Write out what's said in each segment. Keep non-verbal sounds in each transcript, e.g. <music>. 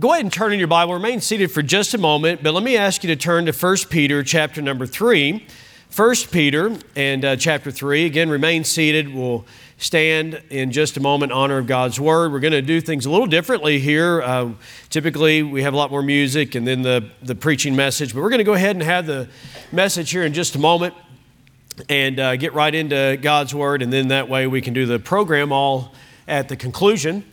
Go ahead and turn in your Bible. Remain seated for just a moment, but let me ask you to turn to 1 Peter chapter number 3. 1 Peter and uh, chapter 3. Again, remain seated. We'll stand in just a moment honor of God's Word. We're going to do things a little differently here. Uh, typically, we have a lot more music and then the, the preaching message, but we're going to go ahead and have the message here in just a moment and uh, get right into God's Word, and then that way we can do the program all at the conclusion.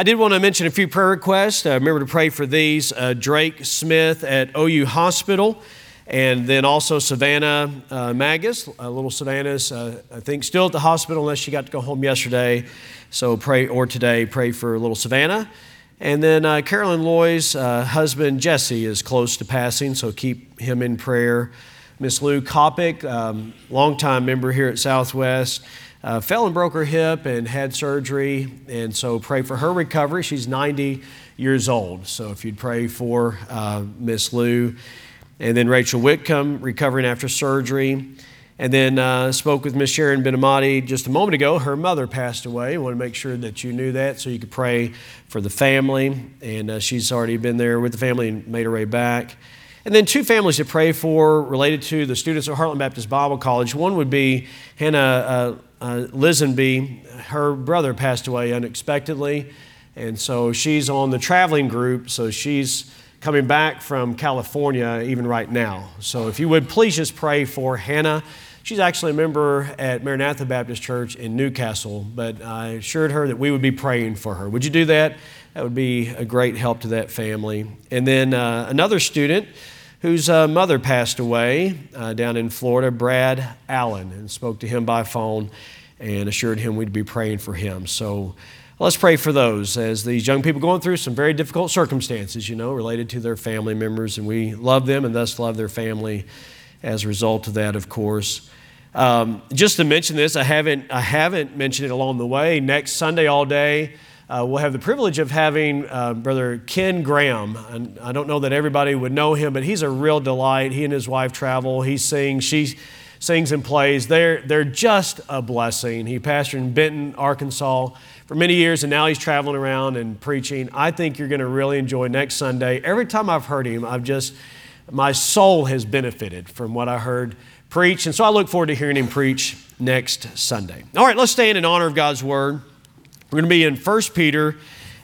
I did want to mention a few prayer requests. Uh, remember to pray for these uh, Drake Smith at OU Hospital, and then also Savannah uh, Magus, uh, little Savannah's, uh, I think, still at the hospital unless she got to go home yesterday. So pray, or today, pray for little Savannah. And then uh, Carolyn Loy's husband, Jesse, is close to passing, so keep him in prayer. Miss Lou Kopic, um, longtime member here at Southwest uh, fell and broke her hip and had surgery, and so pray for her recovery. She's 90 years old, so if you'd pray for uh, Miss Lou. And then Rachel Whitcomb recovering after surgery. And then uh, spoke with Miss Sharon Benamati just a moment ago. Her mother passed away. I want to make sure that you knew that so you could pray for the family. And uh, she's already been there with the family and made her way back. And then two families to pray for related to the students at Heartland Baptist Bible College. One would be Hannah uh, uh, Lisenby. Her brother passed away unexpectedly, and so she's on the traveling group, so she's coming back from California even right now. So if you would please just pray for Hannah. She's actually a member at Maranatha Baptist Church in Newcastle, but I assured her that we would be praying for her. Would you do that? That would be a great help to that family. And then uh, another student whose uh, mother passed away uh, down in Florida, Brad Allen, and spoke to him by phone and assured him we'd be praying for him. So let's pray for those as these young people going through some very difficult circumstances, you know, related to their family members, and we love them and thus love their family as a result of that, of course. Um, just to mention this, I haven't, I haven't mentioned it along the way. Next Sunday all day, uh, we'll have the privilege of having uh, Brother Ken Graham. And I don't know that everybody would know him, but he's a real delight. He and his wife travel. He sings. She sings and plays. They're, they're just a blessing. He pastored in Benton, Arkansas for many years, and now he's traveling around and preaching. I think you're going to really enjoy next Sunday. Every time I've heard him, I've just, my soul has benefited from what I heard preach. And so I look forward to hearing him preach next Sunday. All right, let's stand in honor of God's word. We're going to be in 1 Peter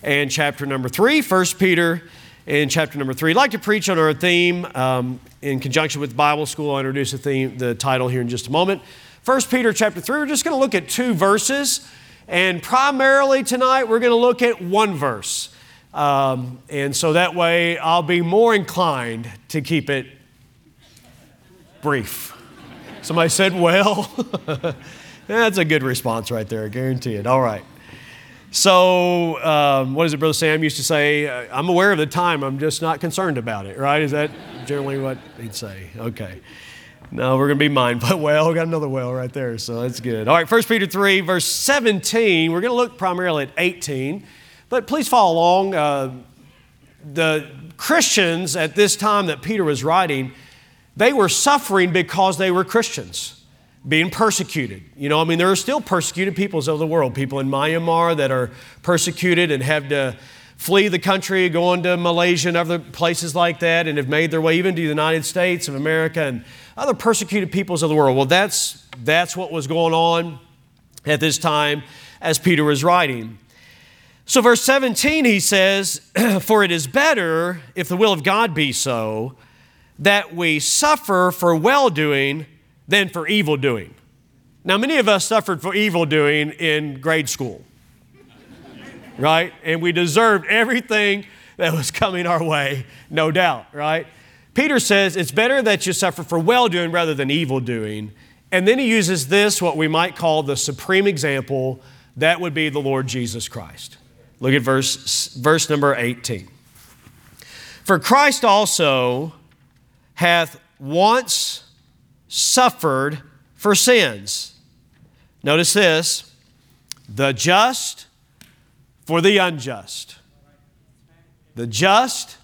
and chapter number 3. 1 Peter and chapter number 3. I'd like to preach on our theme um, in conjunction with Bible school. I'll introduce the, theme, the title here in just a moment. 1 Peter chapter 3, we're just going to look at two verses. And primarily tonight, we're going to look at one verse. Um, and so that way, I'll be more inclined to keep it brief. Somebody said, well. <laughs> That's a good response right there, I guarantee it. All right. So, um, what is it, Brother Sam used to say? Uh, I'm aware of the time, I'm just not concerned about it, right? Is that generally what he'd say? Okay. No, we're going to be mindful. <laughs> Well, we got another well right there, so that's good. All right, 1 Peter 3, verse 17. We're going to look primarily at 18, but please follow along. Uh, the Christians at this time that Peter was writing, they were suffering because they were Christians being persecuted. You know, I mean, there are still persecuted peoples of the world, people in Myanmar that are persecuted and have to flee the country, go into Malaysia and other places like that, and have made their way even to the United States of America and other persecuted peoples of the world. Well, that's, that's what was going on at this time as Peter was writing. So, verse 17, he says, <clears throat> For it is better, if the will of God be so, that we suffer for well doing than for evil doing. Now, many of us suffered for evil doing in grade school, right? And we deserved everything that was coming our way, no doubt, right? Peter says it's better that you suffer for well doing rather than evil doing. And then he uses this, what we might call the supreme example, that would be the Lord Jesus Christ. Look at verse, verse number 18. For Christ also hath once suffered for sins. Notice this the just for the unjust. The just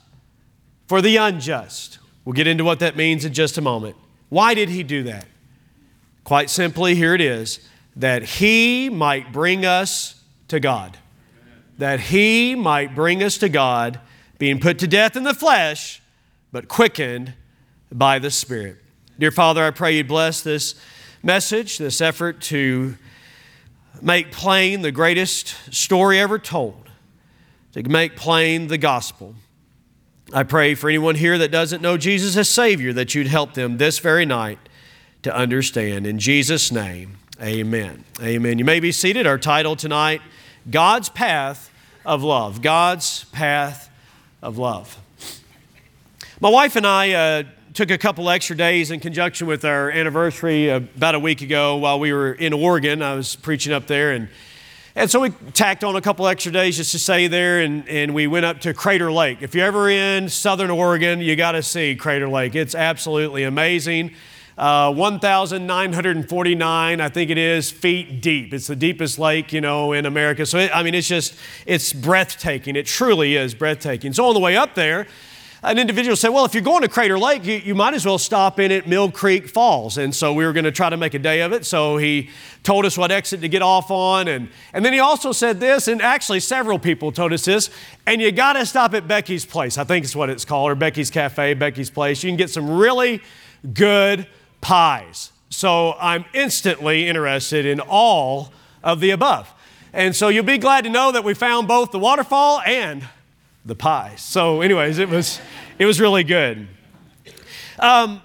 for the unjust. We'll get into what that means in just a moment. Why did he do that? Quite simply, here it is that he might bring us to God. That he might bring us to God being put to death in the flesh, but quickened by the Spirit. Dear Father, I pray you bless this message, this effort to make plain the greatest story ever told, to make plain the gospel. I pray for anyone here that doesn't know Jesus as Savior that you'd help them this very night to understand. In Jesus' name, amen. Amen. You may be seated. Our title tonight God's Path of Love. God's Path of Love. My wife and I uh, took a couple extra days in conjunction with our anniversary about a week ago while we were in Oregon. I was preaching up there and and so we tacked on a couple extra days just to stay there, and, and we went up to Crater Lake. If you're ever in southern Oregon, you got to see Crater Lake. It's absolutely amazing. Uh, 1,949, I think it is, feet deep. It's the deepest lake, you know, in America. So, it, I mean, it's just, it's breathtaking. It truly is breathtaking. So, on the way up there, an individual said, Well, if you're going to Crater Lake, you, you, might as well stop in at Mill Creek Falls. And so we were going to try to make a day of it. So he told us what exit to get off on. And, and then he also said this, and actually several people told us this, and you got to stop at Becky's Place. I think it's what it's called, or Becky's Cafe, Becky's Place. You can get some really good pies. So I'm instantly interested in all of the above. And so you'll be glad to know that we found both the waterfall and the pie. So, anyways, it was it was really good. Um,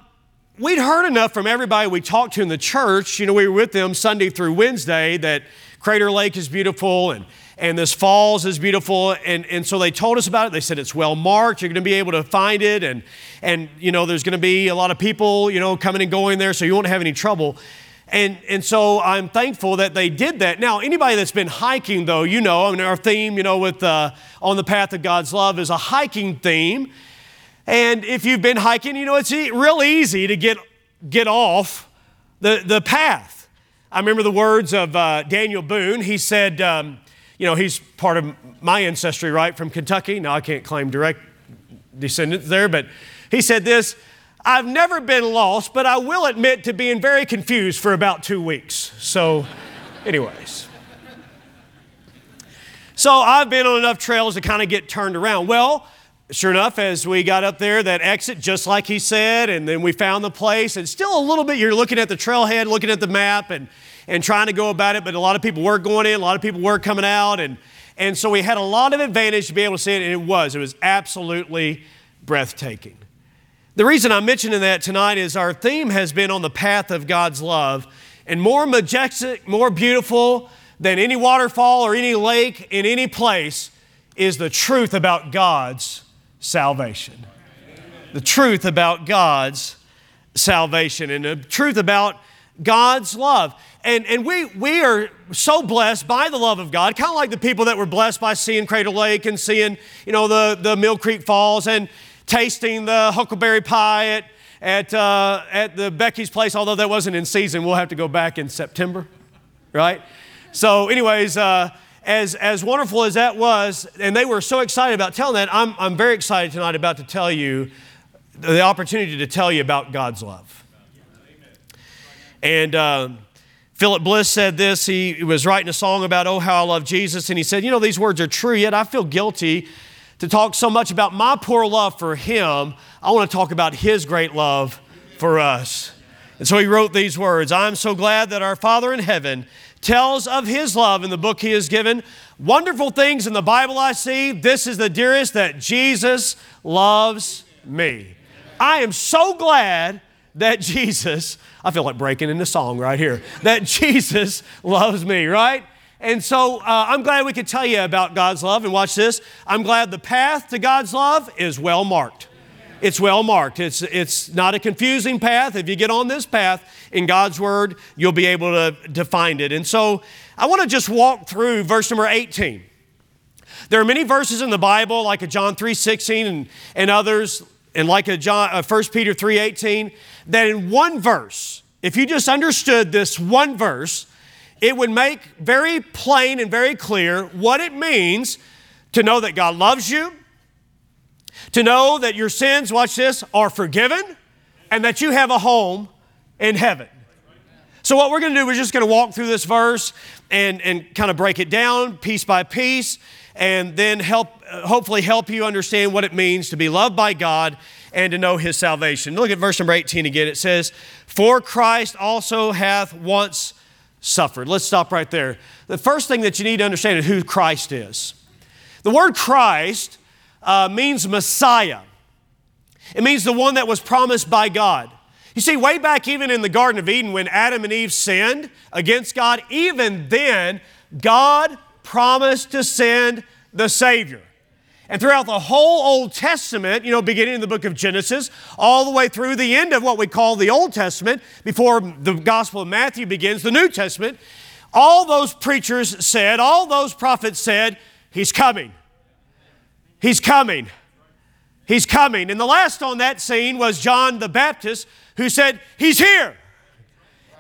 we'd heard enough from everybody we talked to in the church. You know, we were with them Sunday through Wednesday that Crater Lake is beautiful and and this falls is beautiful and, and so they told us about it they said it's well marked you're going to be able to find it and and you know there's going to be a lot of people you know coming and going there so you won't have any trouble and, and so I'm thankful that they did that. Now, anybody that's been hiking, though, you know, I mean, our theme, you know, with uh, On the Path of God's Love is a hiking theme. And if you've been hiking, you know, it's real easy to get, get off the, the path. I remember the words of uh, Daniel Boone. He said, um, you know, he's part of my ancestry, right, from Kentucky. Now, I can't claim direct descendants there, but he said this I've never been lost, but I will admit to being very confused for about two weeks. So, anyways. So, I've been on enough trails to kind of get turned around. Well, sure enough, as we got up there, that exit, just like he said, and then we found the place, and still a little bit, you're looking at the trailhead, looking at the map, and, and trying to go about it, but a lot of people were going in, a lot of people were coming out, and, and so we had a lot of advantage to be able to see it, and it was. It was absolutely breathtaking. The reason I'm mentioning that tonight is our theme has been on the path of God's love. And more majestic, more beautiful than any waterfall or any lake in any place is the truth about God's salvation. The truth about God's salvation and the truth about God's love. And, and we, we are so blessed by the love of God, kind of like the people that were blessed by seeing Crater Lake and seeing, you know, the, the Mill Creek Falls. And, tasting the huckleberry pie at, at, uh, at the Becky's place, although that wasn't in season. We'll have to go back in September, right? So, anyways, uh, as, as wonderful as that was, and they were so excited about telling that, I'm, I'm very excited tonight about to tell you the opportunity to tell you about God's love. And uh, Philip Bliss said this. He was writing a song about, Oh, how I love Jesus. And he said, You know, these words are true, yet I feel guilty to talk so much about my poor love for him, I want to talk about his great love for us. And so he wrote these words I'm so glad that our Father in heaven tells of his love in the book he has given. Wonderful things in the Bible I see. This is the dearest that Jesus loves me. I am so glad that Jesus, I feel like breaking into song right here, that <laughs> Jesus loves me, right? And so uh, I'm glad we could tell you about God's love. And watch this. I'm glad the path to God's love is well marked. It's well marked. It's, it's not a confusing path. If you get on this path in God's Word, you'll be able to, to find it. And so I want to just walk through verse number 18. There are many verses in the Bible, like a John 3.16 and, and others, and like a John, a 1 Peter 3.18, that in one verse, if you just understood this one verse, it would make very plain and very clear what it means to know that God loves you, to know that your sins, watch this, are forgiven, and that you have a home in heaven. So, what we're going to do, we're just going to walk through this verse and, and kind of break it down piece by piece. and then help, hopefully help you understand what it means to be loved by God and to know his salvation. Look at verse number 18 again. It says, For Christ also hath once suffered. Let's stop right there. The first thing that you need to understand is who Christ is. The word Christ uh, means Messiah, it means the one that was promised by God. You see, way back even in the Garden of Eden when Adam and Eve sinned against God, even then, God promised to send the Savior. And throughout the whole Old Testament, you know, beginning in the book of Genesis, all the way through the end of what we call the Old Testament, before the Gospel of Matthew begins, the New Testament, all those preachers said, all those prophets said, He's coming. He's coming. He's coming. And the last on that scene was John the Baptist, who said, He's here.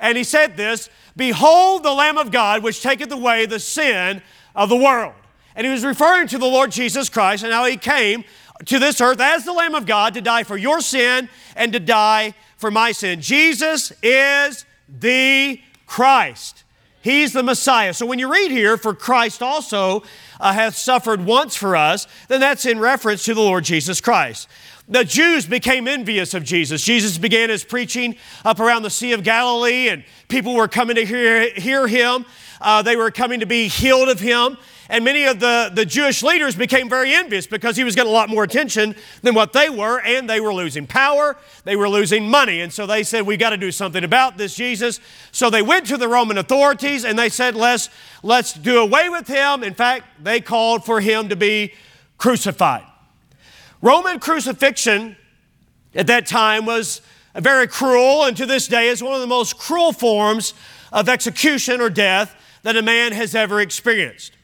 And he said this Behold the Lamb of God, which taketh away the sin of the world. And he was referring to the Lord Jesus Christ and how he came to this earth as the Lamb of God to die for your sin and to die for my sin. Jesus is the Christ. He's the Messiah. So when you read here, for Christ also uh, hath suffered once for us, then that's in reference to the Lord Jesus Christ. The Jews became envious of Jesus. Jesus began his preaching up around the Sea of Galilee, and people were coming to hear, hear him. Uh, they were coming to be healed of him. And many of the, the Jewish leaders became very envious because he was getting a lot more attention than what they were, and they were losing power, they were losing money. And so they said, We've got to do something about this Jesus. So they went to the Roman authorities and they said, Let's, let's do away with him. In fact, they called for him to be crucified. Roman crucifixion at that time was very cruel, and to this day is one of the most cruel forms of execution or death that a man has ever experienced.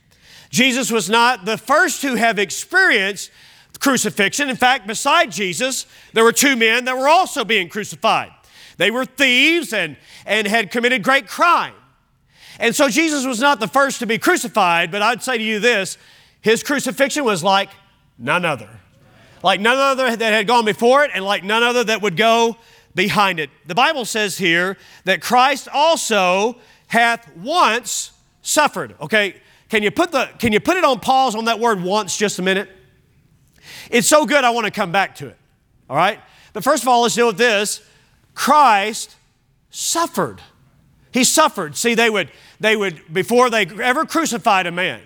Jesus was not the first to have experienced crucifixion. In fact, beside Jesus, there were two men that were also being crucified. They were thieves and, and had committed great crime. And so Jesus was not the first to be crucified, but I'd say to you this his crucifixion was like none other. Like none other that had gone before it, and like none other that would go behind it. The Bible says here that Christ also hath once suffered. Okay, can you put, the, can you put it on pause on that word once just a minute? It's so good, I want to come back to it. All right? But first of all, let's deal with this. Christ suffered. He suffered. See, they would, they would, before they ever crucified a man,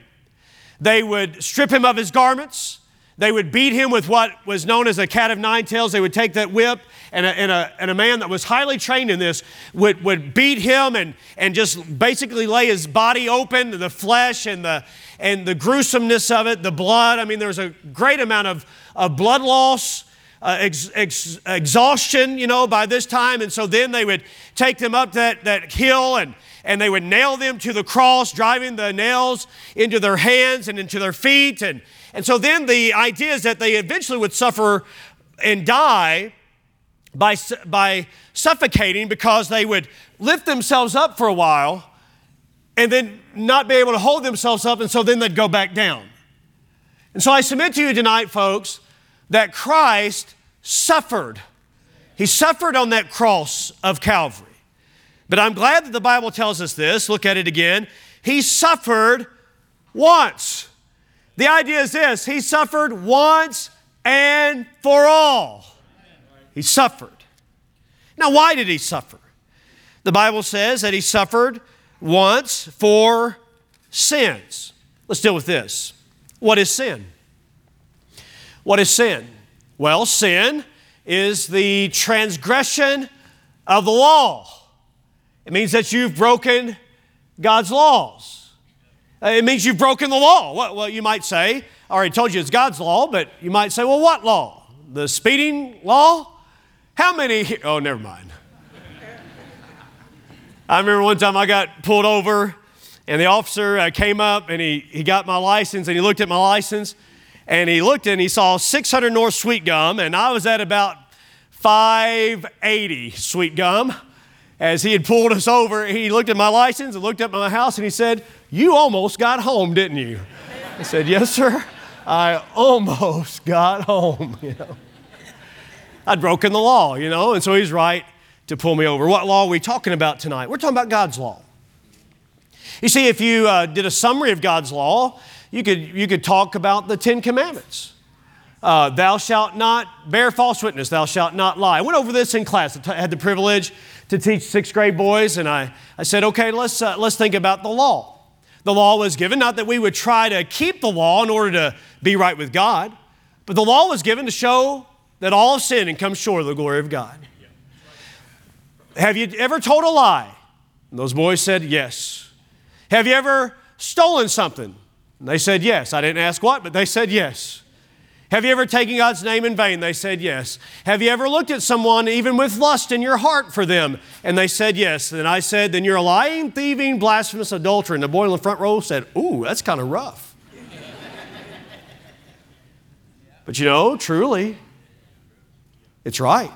they would strip him of his garments, they would beat him with what was known as a cat of nine tails. They would take that whip, and a, and a, and a man that was highly trained in this would, would beat him and, and just basically lay his body open, the flesh and the, and the gruesomeness of it, the blood. I mean, there was a great amount of, of blood loss. Uh, ex, ex, exhaustion, you know, by this time. And so then they would take them up that, that hill and, and they would nail them to the cross, driving the nails into their hands and into their feet. And, and so then the idea is that they eventually would suffer and die by, by suffocating because they would lift themselves up for a while and then not be able to hold themselves up, and so then they'd go back down. And so I submit to you tonight, folks, that Christ suffered. He suffered on that cross of Calvary. But I'm glad that the Bible tells us this. Look at it again. He suffered once. The idea is this He suffered once and for all. He suffered. Now, why did he suffer? The Bible says that he suffered once for sins. Let's deal with this. What is sin? What is sin? Well, sin is the transgression of the law. It means that you've broken God's laws. Uh, it means you've broken the law. Well, you might say, I already told you it's God's law, but you might say, well, what law? The speeding law? How many? Oh, never mind. I remember one time I got pulled over, and the officer uh, came up and he, he got my license and he looked at my license and he looked and he saw 600 North Sweet Gum, and I was at about 580 Sweet Gum. As he had pulled us over, he looked at my license and looked up at my house and he said, you almost got home, didn't you? I said, Yes, sir. I almost got home, you know. I'd broken the law, you know, and so he's right to pull me over. What law are we talking about tonight? We're talking about God's law. You see, if you uh, did a summary of God's law, you could, you could talk about the Ten Commandments. Uh, thou shalt not bear false witness, thou shalt not lie. I went over this in class. I had the privilege to teach sixth grade boys, and I, I said, okay, let's, uh, let's think about the law. The law was given, not that we would try to keep the law in order to be right with God, but the law was given to show that all have sinned and come short of the glory of God. Have you ever told a lie? And those boys said, yes. Have you ever stolen something? And they said, yes. I didn't ask what, but they said, yes. Have you ever taken God's name in vain? They said yes. Have you ever looked at someone even with lust in your heart for them? And they said yes. And I said, then you're a lying, thieving, blasphemous adulterer. And the boy in the front row said, ooh, that's kind of rough. but you know, truly, it's right.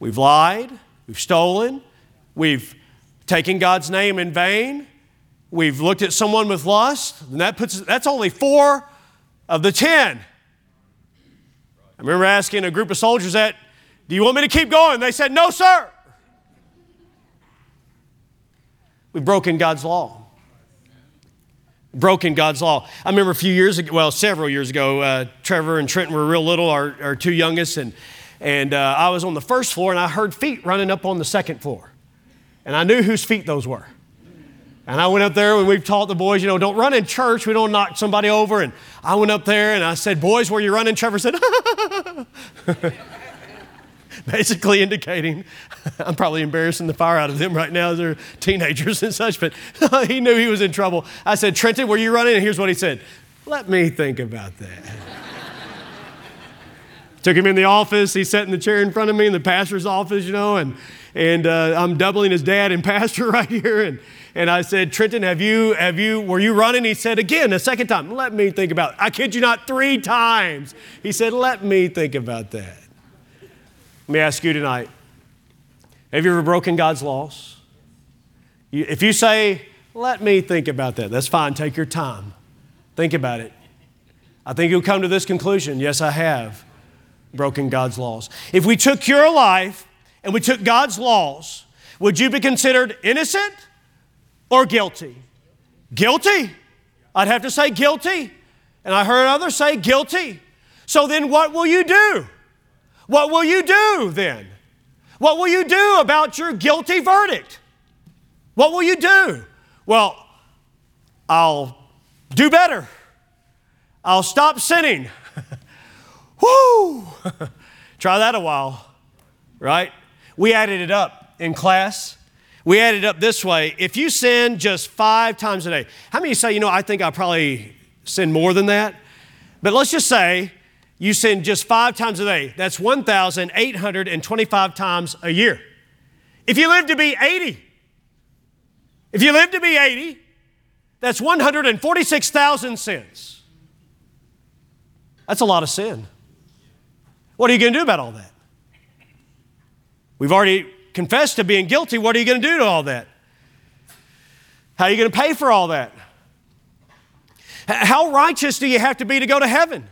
We've lied, we've stolen, we've taken God's name in vain, we've looked at someone with lust, and that puts that's only four of the ten. I remember asking a group of soldiers that, do you want me to keep going? They said, no, sir. We've broken God's law. Broken God's law. I remember a few years ago, well, several years ago, uh, Trevor and Trenton were real little, our, our two youngest, and, and uh, I was on the first floor and I heard feet running up on the second floor. And I knew whose feet those were. And I went up there and we've taught the boys, you know, don't run in church. We don't knock somebody over. And I went up there and I said, boys, where you running? Trevor said, <laughs> basically indicating <laughs> I'm probably embarrassing the fire out of them right now. They're teenagers and such, but <laughs> he knew he was in trouble. I said, Trenton, where you running? And here's what he said Let me think about that. Took him in the office. He sat in the chair in front of me in the pastor's office, you know, and, and uh, I'm doubling his dad and pastor right here. And, and I said, Trenton, have you, have you, were you running? He said, again, a second time, let me think about it. I kid you not, three times. He said, let me think about that. Let me ask you tonight have you ever broken God's laws? If you say, let me think about that, that's fine. Take your time. Think about it. I think you'll come to this conclusion yes, I have broken God's laws. If we took your life and we took God's laws, would you be considered innocent or guilty? Guilty. I'd have to say guilty. And I heard others say guilty. So then what will you do? What will you do then? What will you do about your guilty verdict? What will you do? Well, I'll do better. I'll stop sinning. <laughs> Woo! <laughs> Try that a while, right? We added it up in class. We added up this way. If you sin just five times a day, how many say, you know, I think I probably sin more than that? But let's just say you sin just five times a day. That's 1,825 times a year. If you live to be 80, if you live to be 80, that's 146,000 sins. That's a lot of sin. What are you going to do about all that? We've already confessed to being guilty. What are you going to do to all that? How are you going to pay for all that? How righteous do you have to be to go to heaven?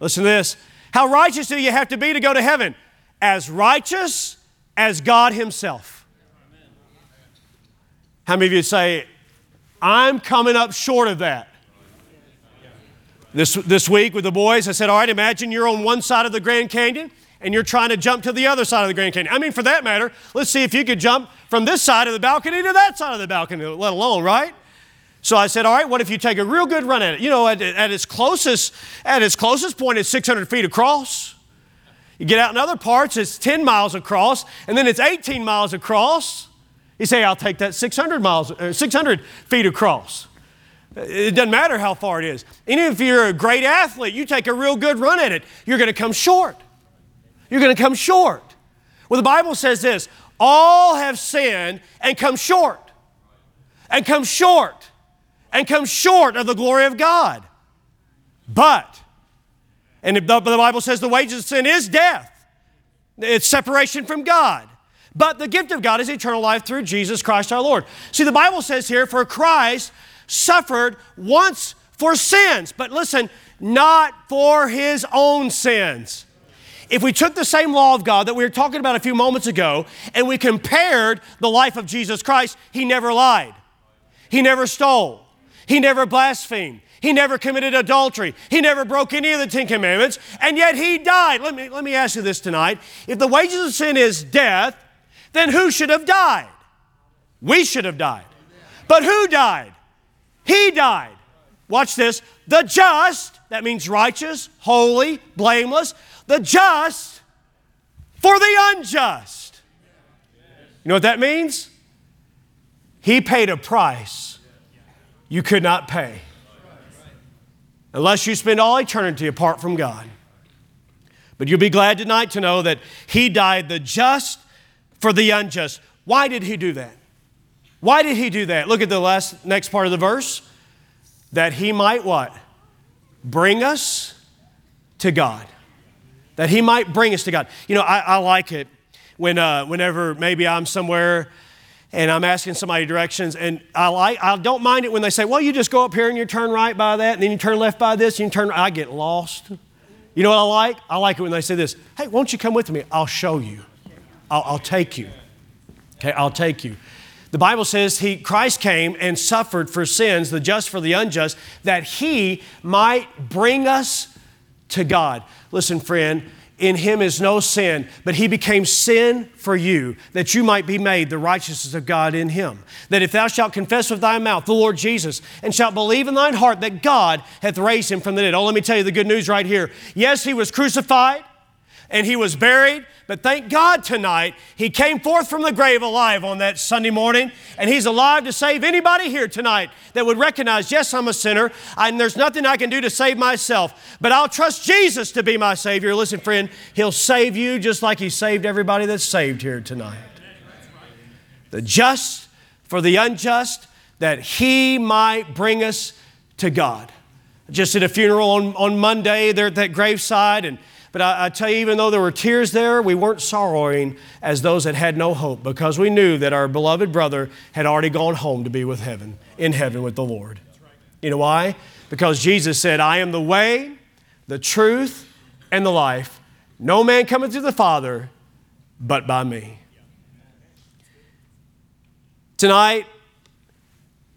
Listen to this. How righteous do you have to be to go to heaven? As righteous as God Himself. How many of you say, I'm coming up short of that? This, this week with the boys, I said, All right, imagine you're on one side of the Grand Canyon and you're trying to jump to the other side of the Grand Canyon. I mean, for that matter, let's see if you could jump from this side of the balcony to that side of the balcony, let alone, right? So I said, all right, what if you take a real good run at it? You know, at, at, its closest, at its closest point, it's 600 feet across. You get out in other parts, it's 10 miles across, and then it's 18 miles across. You say, I'll take that 600 miles, uh, 600 feet across. It doesn't matter how far it is. Even if you're a great athlete, you take a real good run at it, you're going to come short. You're going to come short. Well, the Bible says this all have sinned and come short. And come short and come short of the glory of God. But, and the, the Bible says the wages of sin is death, it's separation from God. But the gift of God is eternal life through Jesus Christ our Lord. See, the Bible says here, for Christ suffered once for sins, but listen, not for his own sins. If we took the same law of God that we were talking about a few moments ago and we compared the life of Jesus Christ, he never lied, he never stole, he never blasphemed. He never committed adultery. He never broke any of the Ten Commandments, and yet he died. Let me, let me ask you this tonight. If the wages of sin is death, then who should have died? We should have died. But who died? He died. Watch this. The just, that means righteous, holy, blameless, the just for the unjust. You know what that means? He paid a price you could not pay unless you spend all eternity apart from God. But you'll be glad tonight to know that He died the just for the unjust. Why did He do that? Why did He do that? Look at the last next part of the verse. That He might what? Bring us to God. That He might bring us to God. You know, I, I like it when uh, whenever maybe I'm somewhere and I'm asking somebody directions, and I like I don't mind it when they say, "Well, you just go up here and you turn right by that, and then you turn left by this, and you turn." I get lost. You know what I like? I like it when they say this. Hey, won't you come with me? I'll show you. I'll, I'll take you. Okay, I'll take you. The Bible says he Christ came and suffered for sins, the just for the unjust, that he might bring us to God. Listen, friend, in him is no sin, but he became sin for you, that you might be made the righteousness of God in him. That if thou shalt confess with thy mouth the Lord Jesus, and shalt believe in thine heart that God hath raised him from the dead. Oh, let me tell you the good news right here. Yes, he was crucified and he was buried, but thank God tonight, he came forth from the grave alive on that Sunday morning, and he's alive to save anybody here tonight that would recognize, yes, I'm a sinner, and there's nothing I can do to save myself, but I'll trust Jesus to be my Savior. Listen, friend, he'll save you just like he saved everybody that's saved here tonight. The just for the unjust, that he might bring us to God. Just at a funeral on, on Monday there at that graveside, and but I, I, tell you, even though there were tears there, we weren't sorrowing as those that had no hope because we knew that our beloved brother had already gone home to be with heaven, in heaven with the Lord. You know why? Because Jesus said, I am the way, the truth, and the life. No man cometh to the Father but by me. Tonight,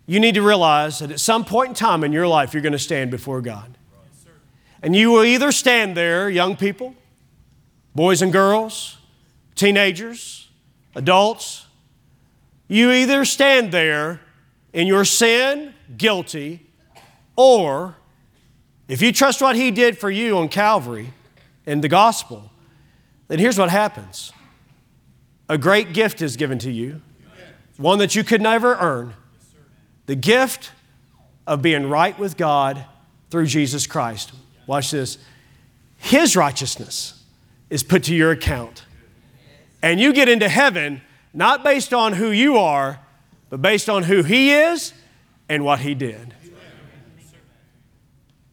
you need to realize that at some point in time in your life, you're going to stand before God. And you will either stand there, young people, boys and girls, teenagers, adults, you either stand there in your sin, guilty, or if you trust what He did for you on Calvary in the gospel, then here's what happens a great gift is given to you, one that you could never earn the gift of being right with God through Jesus Christ. Watch this. His righteousness is put to your account. And you get into heaven not based on who you are, but based on who He is and what He did.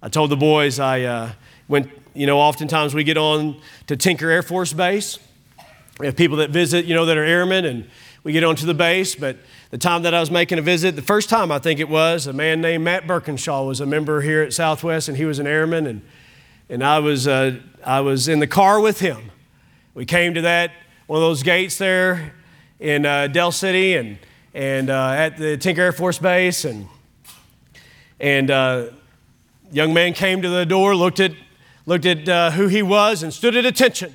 I told the boys I uh, went, you know, oftentimes we get on to Tinker Air Force Base. We have people that visit, you know, that are airmen, and we get onto the base. But the time that I was making a visit, the first time I think it was, a man named Matt Birkinshaw was a member here at Southwest, and he was an airman, and, and I, was, uh, I was in the car with him. We came to that, one of those gates there in uh, Del City and, and uh, at the Tinker Air Force Base, and, and uh, young man came to the door, looked at, looked at uh, who he was, and stood at attention.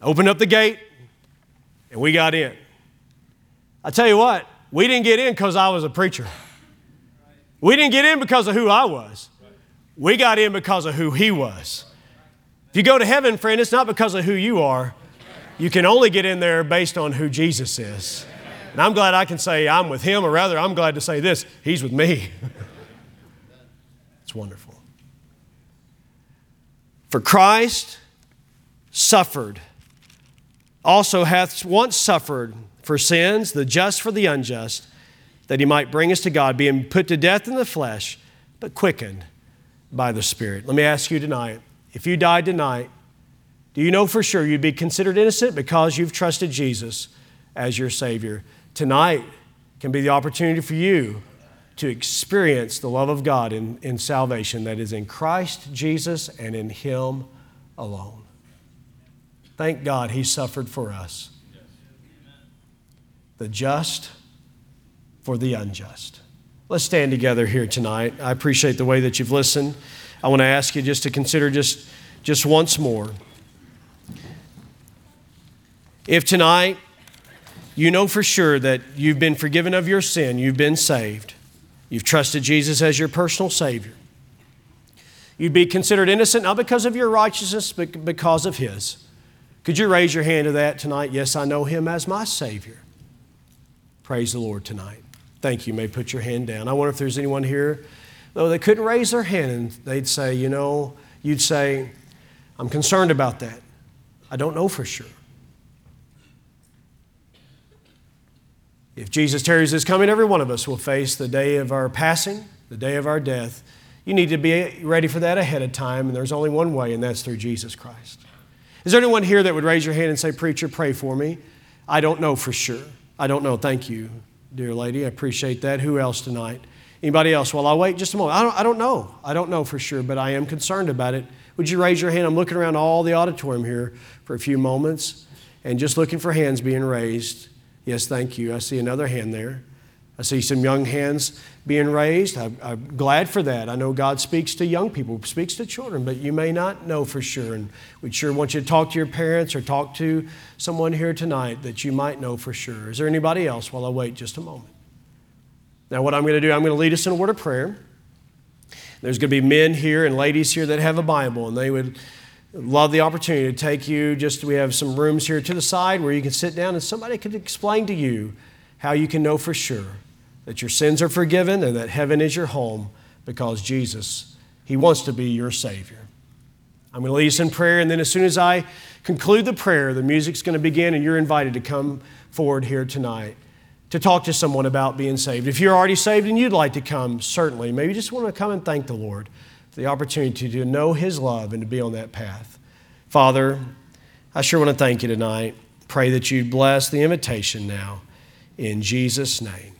Opened up the gate, and we got in. I tell you what, we didn't get in because I was a preacher. We didn't get in because of who I was. We got in because of who he was. If you go to heaven, friend, it's not because of who you are. You can only get in there based on who Jesus is. And I'm glad I can say I'm with him, or rather, I'm glad to say this He's with me. <laughs> it's wonderful. For Christ suffered, also hath once suffered for sins, the just for the unjust, that he might bring us to God, being put to death in the flesh, but quickened by the Spirit. Let me ask you tonight if you died tonight, do you know for sure you'd be considered innocent because you've trusted Jesus as your Savior? Tonight can be the opportunity for you to experience the love of God in, in salvation that is in Christ Jesus and in Him alone. Thank God He suffered for us the just for the unjust. Let's stand together here tonight. I appreciate the way that you've listened. I want to ask you just to consider just, just once more. If tonight you know for sure that you've been forgiven of your sin, you've been saved, you've trusted Jesus as your personal Savior, you'd be considered innocent not because of your righteousness, but because of His. Could you raise your hand to that tonight? Yes, I know Him as my Savior. Praise the Lord tonight. Thank you. you may put your hand down. I wonder if there's anyone here, though they couldn't raise their hand and they'd say, you know, you'd say, I'm concerned about that. I don't know for sure. If Jesus tarries his coming, every one of us will face the day of our passing, the day of our death. You need to be ready for that ahead of time, and there's only one way, and that's through Jesus Christ. Is there anyone here that would raise your hand and say, Preacher, pray for me? I don't know for sure. I don't know. Thank you dear lady. I appreciate that. Who else tonight? Anybody else? Well, I'll wait just a moment. I don't, I don't know. I don't know for sure, but I am concerned about it. Would you raise your hand? I'm looking around all the auditorium here for a few moments and just looking for hands being raised. Yes, thank you. I see another hand there. I see some young hands being raised. I'm, I'm, glad for that. I know God speaks to young people, speaks to children, but you may not know for sure. And we sure want you to talk to your parents or talk to someone here tonight that you might know for sure. Is there anybody else while I wait just a moment? Now, what I'm going to do, I'm going to lead us in a word of prayer. There's going to be men here and ladies here that have a Bible, and they would love the opportunity to take you. Just we have some rooms here to the side where you can sit down and somebody could explain to you how you can know for sure that your sins are forgiven and that heaven is your home because Jesus, He wants to be your Savior. I'm going to lead us in prayer, and then as soon as I conclude the prayer, the music's going to begin, and you're invited to come forward here tonight to talk to someone about being saved. If you're already saved and you'd like to come, certainly. Maybe you just want to come and thank the Lord for the opportunity to know His love and to be on that path. Father, I sure want to thank you tonight. Pray that you'd bless the invitation now. In Jesus' name.